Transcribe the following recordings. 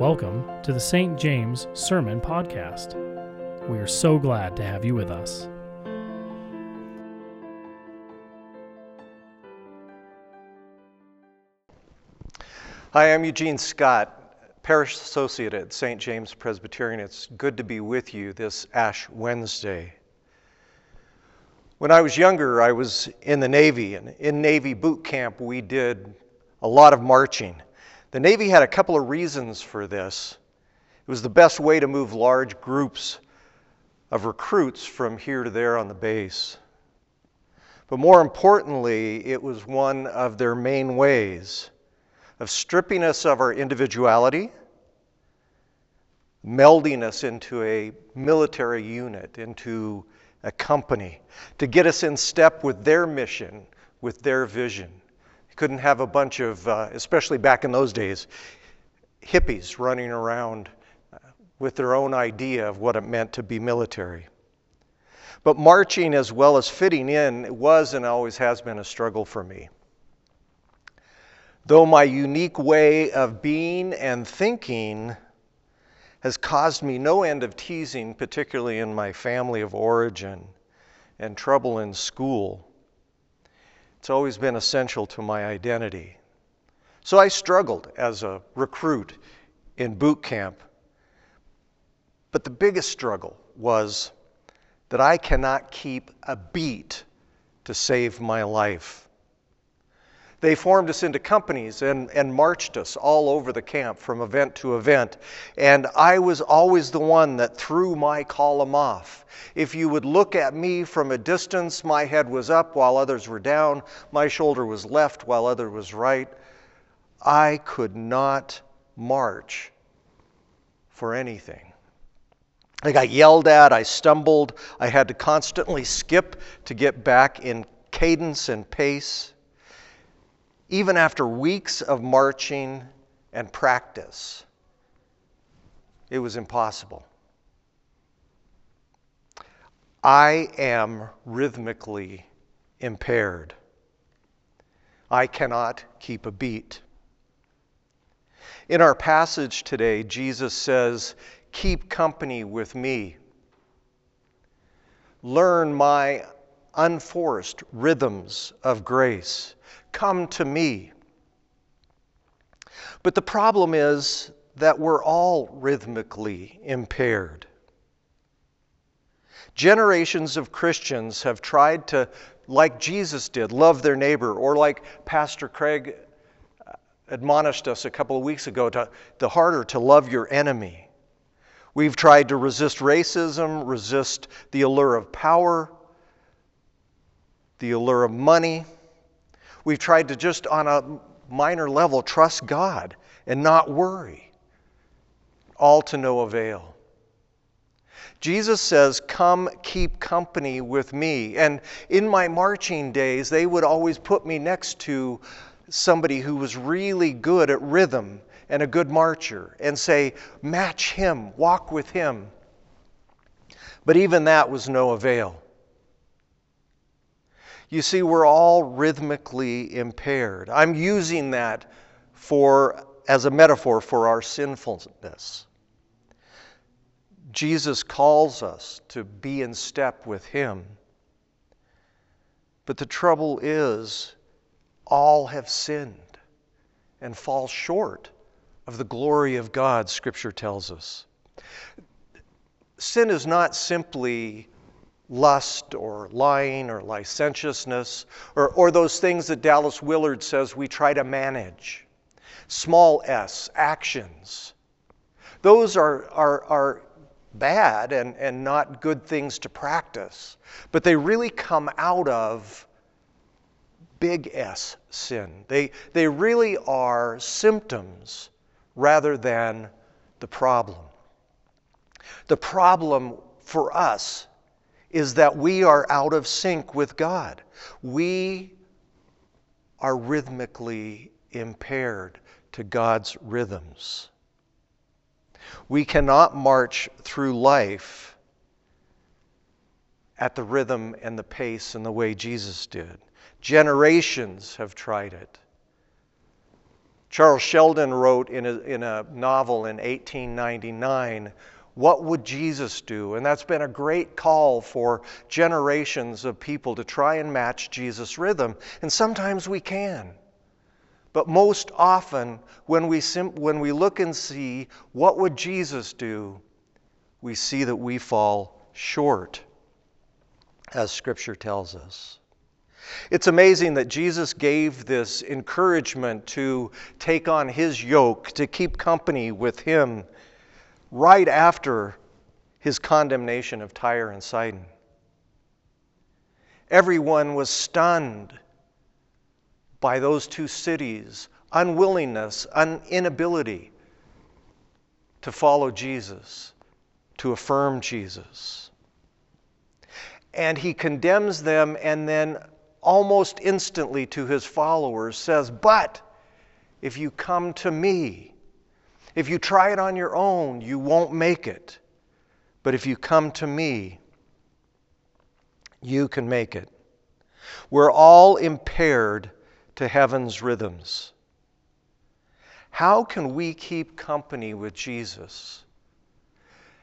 Welcome to the St. James Sermon Podcast. We are so glad to have you with us. Hi, I'm Eugene Scott, Parish Associate at St. James Presbyterian. It's good to be with you this Ash Wednesday. When I was younger, I was in the Navy, and in Navy boot camp, we did a lot of marching. The Navy had a couple of reasons for this. It was the best way to move large groups of recruits from here to there on the base. But more importantly, it was one of their main ways of stripping us of our individuality, melding us into a military unit, into a company, to get us in step with their mission, with their vision couldn't have a bunch of, uh, especially back in those days, hippies running around uh, with their own idea of what it meant to be military. But marching as well as fitting in was and always has been a struggle for me. Though my unique way of being and thinking has caused me no end of teasing, particularly in my family of origin, and trouble in school, it's always been essential to my identity. So I struggled as a recruit in boot camp. But the biggest struggle was that I cannot keep a beat to save my life. They formed us into companies and, and marched us all over the camp from event to event. And I was always the one that threw my column off. If you would look at me from a distance, my head was up while others were down, my shoulder was left while other was right. I could not march for anything. I got yelled at, I stumbled, I had to constantly skip to get back in cadence and pace even after weeks of marching and practice, it was impossible. I am rhythmically impaired. I cannot keep a beat. In our passage today, Jesus says, Keep company with me. Learn my unforced rhythms of grace. Come to me. But the problem is that we're all rhythmically impaired. Generations of Christians have tried to, like Jesus did, love their neighbor, or like Pastor Craig admonished us a couple of weeks ago, to, the harder to love your enemy. We've tried to resist racism, resist the allure of power, the allure of money. We've tried to just on a minor level trust God and not worry, all to no avail. Jesus says, Come keep company with me. And in my marching days, they would always put me next to somebody who was really good at rhythm and a good marcher and say, Match him, walk with him. But even that was no avail. You see, we're all rhythmically impaired. I'm using that for, as a metaphor for our sinfulness. Jesus calls us to be in step with Him. But the trouble is, all have sinned and fall short of the glory of God, Scripture tells us. Sin is not simply lust or lying or licentiousness or, or those things that Dallas Willard says we try to manage. Small s, actions. Those are, are, are bad and, and not good things to practice, but they really come out of big S sin. They, they really are symptoms rather than the problem. The problem for us is that we are out of sync with God. We are rhythmically impaired to God's rhythms. We cannot march through life at the rhythm and the pace and the way Jesus did. Generations have tried it. Charles Sheldon wrote in a, in a novel in 1899, What Would Jesus Do? And that's been a great call for generations of people to try and match Jesus' rhythm. And sometimes we can. But most often, when we, sim- when we look and see, What would Jesus do? we see that we fall short, as Scripture tells us. It's amazing that Jesus gave this encouragement to take on his yoke, to keep company with him, right after his condemnation of Tyre and Sidon. Everyone was stunned by those two cities' unwillingness, un- inability to follow Jesus, to affirm Jesus. And he condemns them and then almost instantly to his followers says, But if you come to me, if you try it on your own, you won't make it. But if you come to me, you can make it. We're all impaired to heaven's rhythms. How can we keep company with Jesus?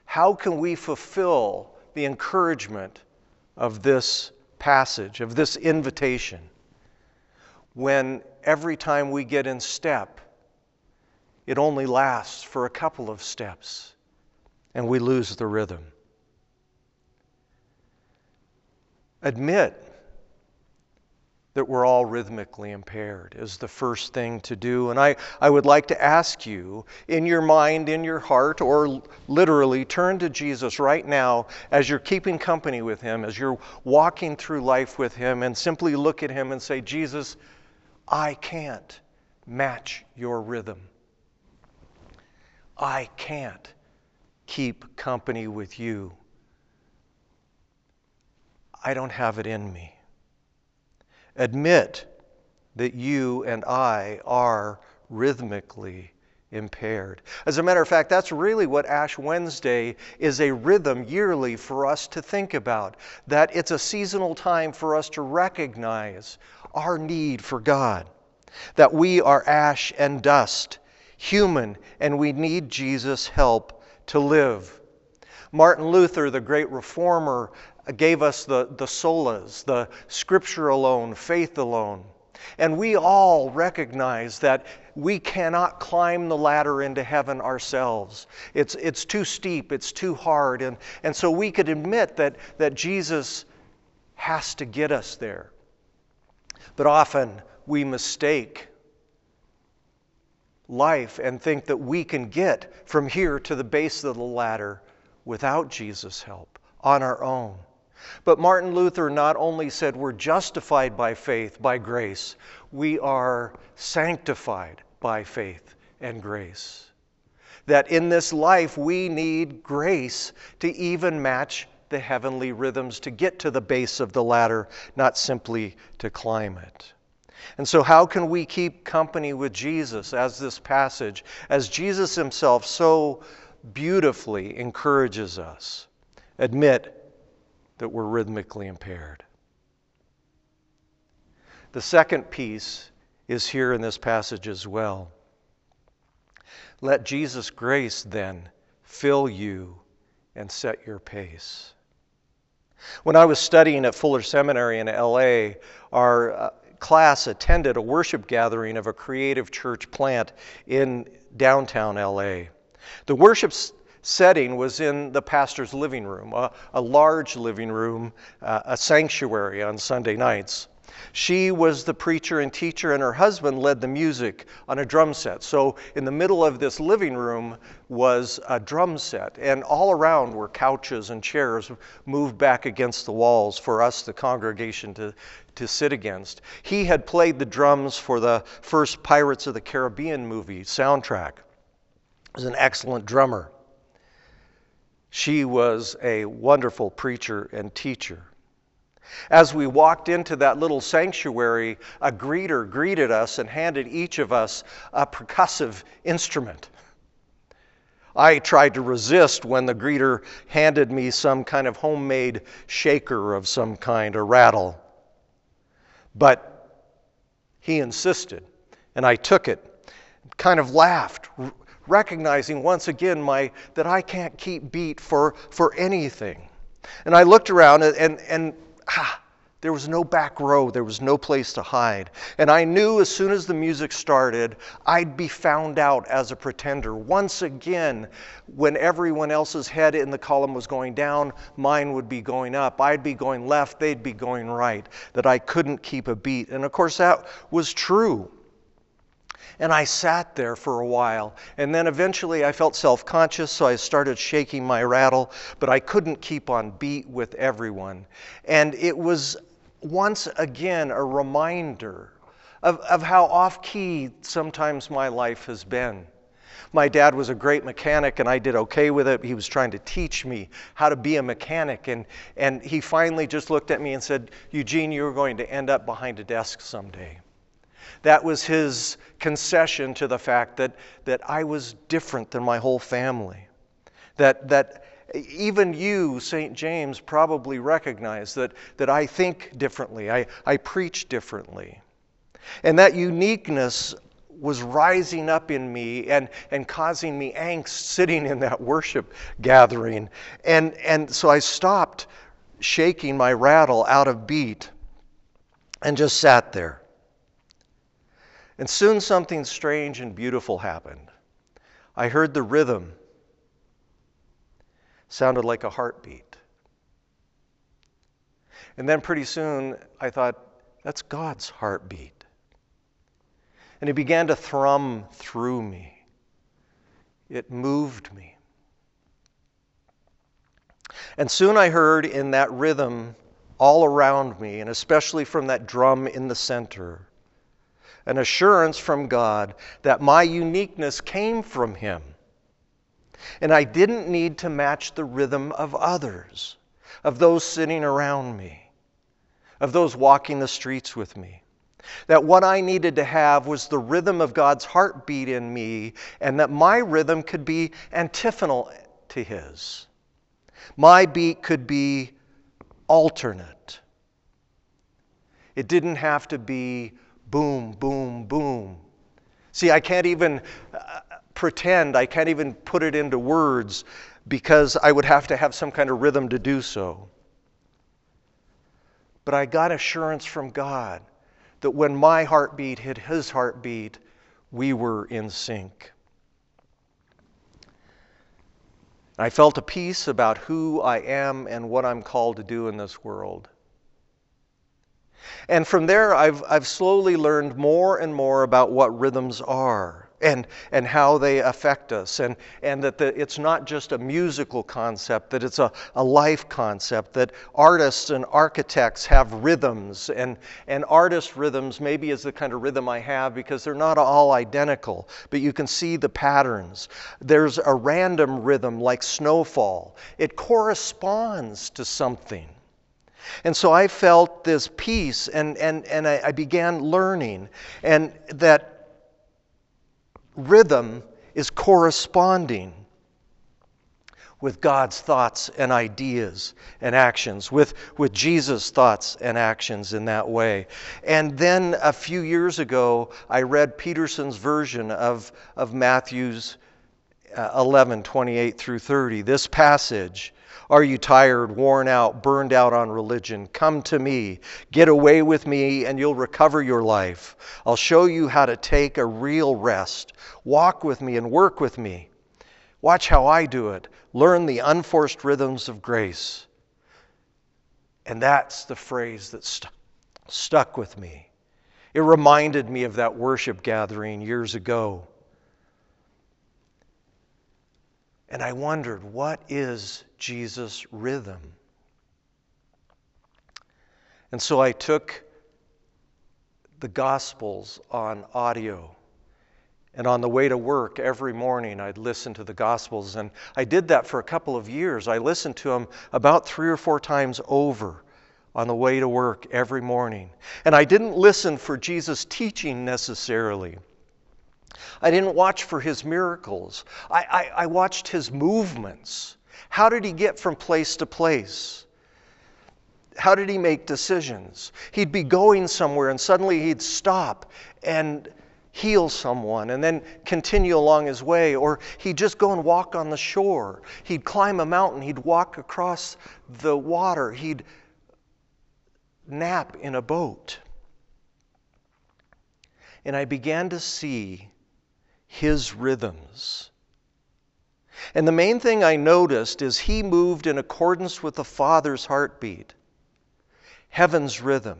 How can we fulfill the encouragement of this passage, of this invitation, when every time we get in step, it only lasts for a couple of steps and we lose the rhythm. Admit that we're all rhythmically impaired is the first thing to do. And I, I would like to ask you, in your mind, in your heart, or literally, turn to Jesus right now as you're keeping company with Him, as you're walking through life with Him, and simply look at Him and say, Jesus, I can't match your rhythm. I can't keep company with you. I don't have it in me. Admit that you and I are rhythmically impaired. As a matter of fact, that's really what Ash Wednesday is a rhythm yearly for us to think about. That it's a seasonal time for us to recognize our need for God. That we are ash and dust, human, and we need Jesus' help to live. Martin Luther, the great reformer, gave us the, the solas, the scripture alone, faith alone. And we all recognize that we cannot climb the ladder into heaven ourselves. It's, it's too steep, it's too hard. And, and so we could admit that, that Jesus has to get us there. But often we mistake life and think that we can get from here to the base of the ladder without Jesus' help on our own. But Martin Luther not only said we're justified by faith, by grace, we are sanctified by faith and grace. That in this life we need grace to even match the heavenly rhythms, to get to the base of the ladder, not simply to climb it. And so, how can we keep company with Jesus as this passage, as Jesus himself so beautifully encourages us? Admit that we're rhythmically impaired. The second piece is here in this passage as well. Let Jesus' grace then fill you and set your pace. When I was studying at Fuller Seminary in LA, our uh, class attended a worship gathering of a creative church plant in downtown LA. The worship setting was in the pastor's living room, a, a large living room, uh, a sanctuary on Sunday nights. She was the preacher and teacher, and her husband led the music on a drum set. So, in the middle of this living room was a drum set, and all around were couches and chairs moved back against the walls for us, the congregation, to, to sit against. He had played the drums for the first Pirates of the Caribbean movie soundtrack. He was an excellent drummer. She was a wonderful preacher and teacher. As we walked into that little sanctuary, a greeter greeted us and handed each of us a percussive instrument. I tried to resist when the greeter handed me some kind of homemade shaker of some kind, a rattle. But he insisted, and I took it. kind of laughed, recognizing once again my, that I can't keep beat for, for anything. And I looked around and, and, and ah, there was no back row, there was no place to hide. And I knew as soon as the music started, I'd be found out as a pretender. Once again, when everyone else's head in the column was going down, mine would be going up. I'd be going left, they'd be going right, that I couldn't keep a beat. And of course, that was true. And I sat there for a while. And then eventually I felt self conscious, so I started shaking my rattle, but I couldn't keep on beat with everyone. And it was once again a reminder of, of how off key sometimes my life has been. My dad was a great mechanic and I did okay with it. He was trying to teach me how to be a mechanic. And, and he finally just looked at me and said, Eugene, you're going to end up behind a desk someday. That was his concession to the fact that, that I was different than my whole family. That, that even you, St. James, probably recognize that, that I think differently, I, I preach differently. And that uniqueness was rising up in me and, and causing me angst sitting in that worship gathering. And, and so I stopped shaking my rattle out of beat and just sat there. And soon something strange and beautiful happened. I heard the rhythm sounded like a heartbeat. And then pretty soon I thought, that's God's heartbeat. And it began to thrum through me. It moved me. And soon I heard in that rhythm all around me, and especially from that drum in the center, an assurance from God that my uniqueness came from Him and I didn't need to match the rhythm of others, of those sitting around me, of those walking the streets with me. That what I needed to have was the rhythm of God's heartbeat in me, and that my rhythm could be antiphonal to His. My beat could be alternate. It didn't have to be boom, boom, boom. See, I can't even uh, pretend, I can't even put it into words because I would have to have some kind of rhythm to do so. But I got assurance from God that when my heartbeat hit his heartbeat, we were in sync. I felt a peace about who I am and what I'm called to do in this world. And from there, I've, I've slowly learned more and more about what rhythms are and, and how they affect us, and, and that the, it's not just a musical concept, that it's a, a life concept, that artists and architects have rhythms, and, and artist rhythms maybe is the kind of rhythm I have because they're not all identical, but you can see the patterns. There's a random rhythm like snowfall, it corresponds to something. And so I felt this peace, and, and, and I, I began learning, and that rhythm is corresponding with God's thoughts and ideas and actions, with, with Jesus' thoughts and actions in that way. And then a few years ago, I read Peterson's version of, of Matthew's uh, 11, 28 through 30. This passage are you tired, worn out, burned out on religion? Come to me. Get away with me, and you'll recover your life. I'll show you how to take a real rest. Walk with me and work with me. Watch how I do it. Learn the unforced rhythms of grace. And that's the phrase that st- stuck with me. It reminded me of that worship gathering years ago. And I wondered, what is Jesus' rhythm? And so I took the Gospels on audio. And on the way to work every morning, I'd listen to the Gospels. And I did that for a couple of years. I listened to them about three or four times over on the way to work every morning. And I didn't listen for Jesus' teaching necessarily. I didn't watch for his miracles. I, I, I, watched his movements. How did he get from place to place? How did he make decisions? He'd be going somewhere and suddenly he'd stop and heal someone and then continue along his way. Or he'd just go and walk on the shore. He'd climb a mountain. He'd walk across the water. He'd nap in a boat. And I began to see his rhythms. And the main thing I noticed is he moved in accordance with the Father's heartbeat, heaven's rhythm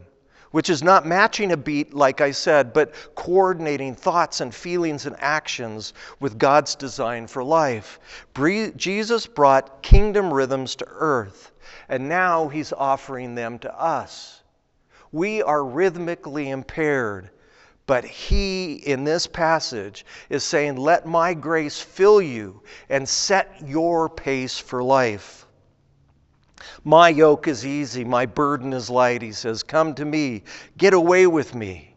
which is not matching a beat, like I said, but coordinating thoughts and feelings and actions with God's design for life. Jesus brought kingdom rhythms to earth, and now he's offering them to us. We are rhythmically impaired. But he, in this passage, is saying, Let my grace fill you and set your pace for life. My yoke is easy, my burden is light, he says. Come to me, get away with me.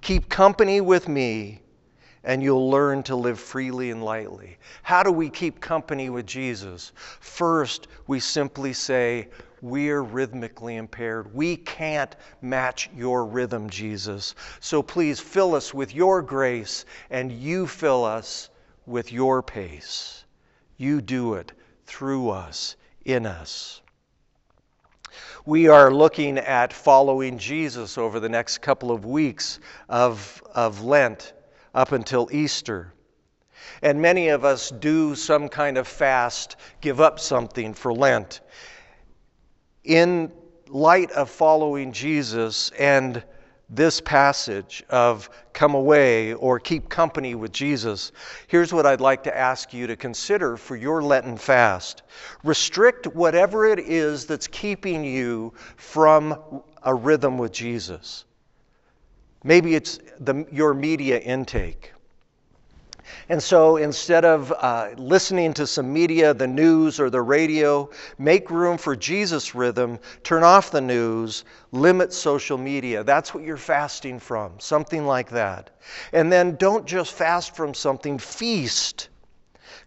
Keep company with me, and you'll learn to live freely and lightly. How do we keep company with Jesus? First, we simply say, We're rhythmically impaired. We can't match your rhythm, Jesus. So please fill us with your grace, and you fill us with your pace. You do it through us in us. We are looking at following Jesus over the next couple of weeks of, of Lent up until Easter. And many of us do some kind of fast, give up something for Lent. In light of following Jesus and this passage of come away or keep company with Jesus, here's what I'd like to ask you to consider for your Lenten fast. Restrict whatever it is that's keeping you from a rhythm with Jesus. Maybe it's the, your media intake. And so instead of uh, listening to some media, the news, or the radio, make room for Jesus' rhythm, turn off the news, limit social media. That's what you're fasting from, something like that. And then don't just fast from something, feast.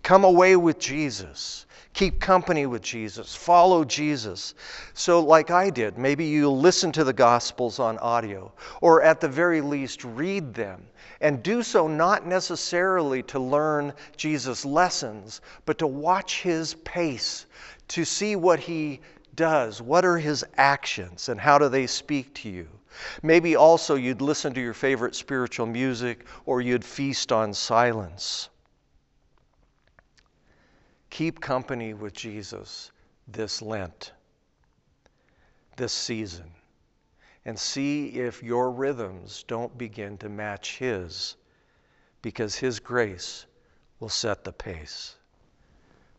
Come away with Jesus. Keep company with Jesus. Follow Jesus. So, like I did, maybe you'll listen to the Gospels on audio, or at the very least, read them. And do so not necessarily to learn Jesus' lessons, but to watch his pace, to see what he does. What are his actions, and how do they speak to you? Maybe also you'd listen to your favorite spiritual music, or you'd feast on silence. Keep company with Jesus this Lent, this season, and see if your rhythms don't begin to match His, because His grace will set the pace.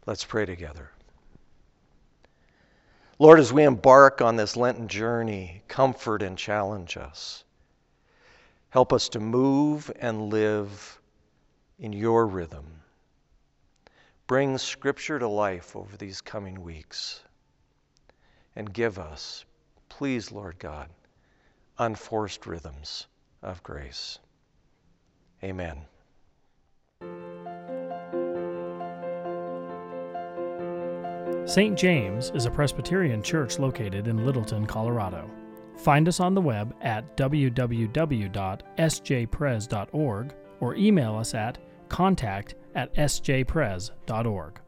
Let's pray together. Lord, as we embark on this Lenten journey, comfort and challenge us. Help us to move and live in your rhythm bring Scripture to life over these coming weeks and give us, please, Lord God, unforced rhythms of grace. Amen. St. James is a Presbyterian church located in Littleton, Colorado. Find us on the web at www.sjpres.org or email us at contact at sjpres.org.